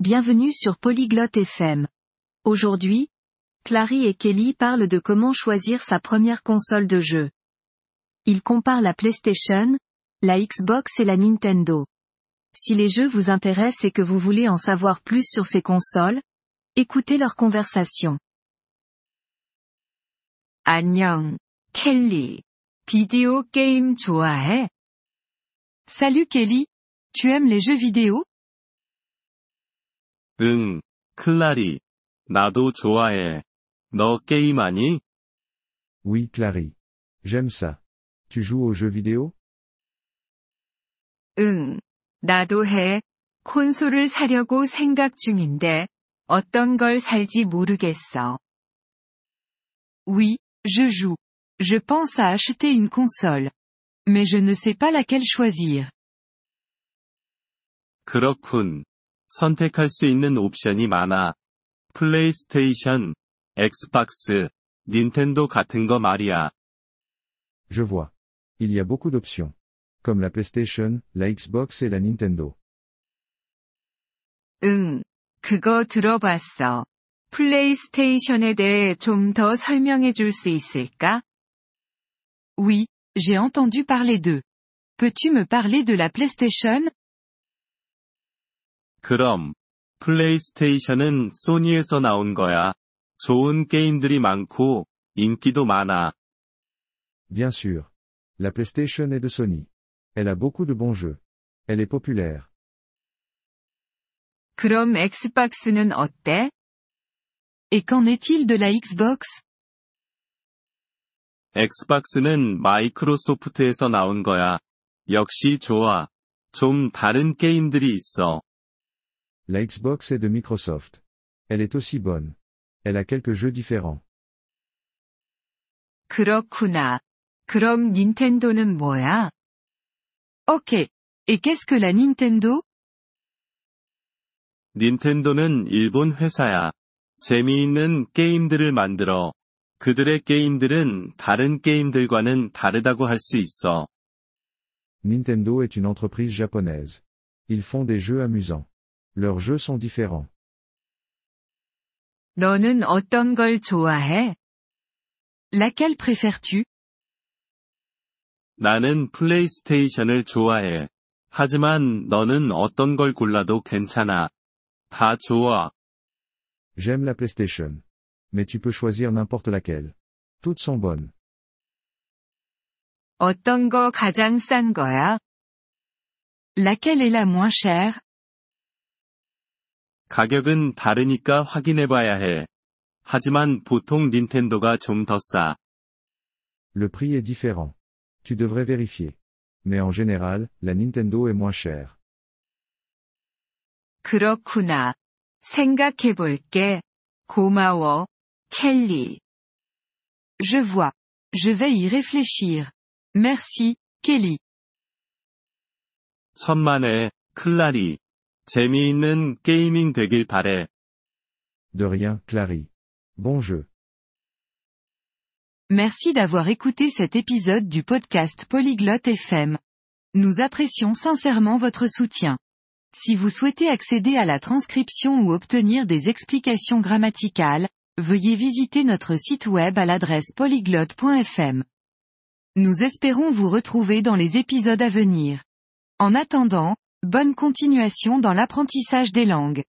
Bienvenue sur Polyglotte FM. Aujourd'hui, Clary et Kelly parlent de comment choisir sa première console de jeu. Ils comparent la PlayStation, la Xbox et la Nintendo. Si les jeux vous intéressent et que vous voulez en savoir plus sur ces consoles, écoutez leur conversation. 안녕, 켈리. 비디오 게임 좋아해? Salut Kelly. Tu aimes les jeux vidéo 응, 클라리. 나도 좋아해. 너 게임하니? Oui Clary. J'aime ça. Tu joues aux jeux vidéo 응, 나도 해. 콘솔을 사려고 생각 중인데, 어떤 걸 살지 모르겠어. Oui, je joue. Je pense à acheter une console. Mais je ne sais pas laquelle choisir. 그렇군. 선택할 수 있는 옵션이 많아. 플레이스테이션, 엑스박스, 닌텐도 같은 거 말이야. Je vois. Il y a beaucoup d'options. Comme la PlayStation, la Xbox et la Nintendo. 응, 그거 들어봤어. 플레이스테이션에 대해 좀 더 설명해 줄 수 있을까? Oui, j'ai entendu parler d'eux. Peux-tu me parler de la PlayStation 그럼, 플레이스테이션은 소니에서 나온 거야. 좋은 게임들이 많고, 인기도 많아. Bien sûr. La PlayStation est de Sony. Elle a beaucoup de bons jeux. Elle est populaire. 그럼 엑스박스는 어때? Et qu'en est-il de la Xbox 엑스박스는 마이크로소프트에서 나온 거야. 역시 좋아. 좀 다른 게임들이 있어. La Xbox est de Microsoft. Elle est aussi bonne. Elle a quelques jeux différents. 그렇구나. 그럼 닌텐도는 뭐야? Ok. Et qu'est-ce que la Nintendo 닌텐도는 일본 회사야. 재미있는 게임들을 만들어. 그들의 게임들은 다른 게임들과는 다르다고 할 수 있어. Nintendo est une entreprise japonaise. Ils font des jeux amusants. Leurs jeux sont différents. 너는 어떤 걸 좋아해? Laquelle préfères-tu 나는 플레이스테이션을 좋아해. 하지만 너는 어떤 걸 골라도 괜찮아. 다 좋아. J'aime la PlayStation. Mais tu peux choisir n'importe laquelle. Toutes sont bonnes. 어떤 거 가장 싼 거야? Laquelle est la moins chère 가격은 다르니까 확인해봐야 해. 하지만 보통 닌텐도가 좀 더 싸. Le prix est différent. Tu devrais vérifier. Mais en général, la Nintendo est moins chère. 그렇구나. 생각해 볼게. 고마워. 켈리. Je vois. Je vais y réfléchir. Merci, Kelly. 천만에, 클라리. 재미있는 게이밍 되길 바래. De rien, Clary. Bon jeu. Merci d'avoir écouté cet épisode du podcast Polyglotte FM. Nous apprécions sincèrement votre soutien. Si vous souhaitez accéder à la transcription ou obtenir des explications grammaticales, veuillez visiter notre site web à l'adresse polyglotte.fm. Nous espérons vous retrouver dans les épisodes à venir. En attendant, bonne continuation dans l'apprentissage des langues.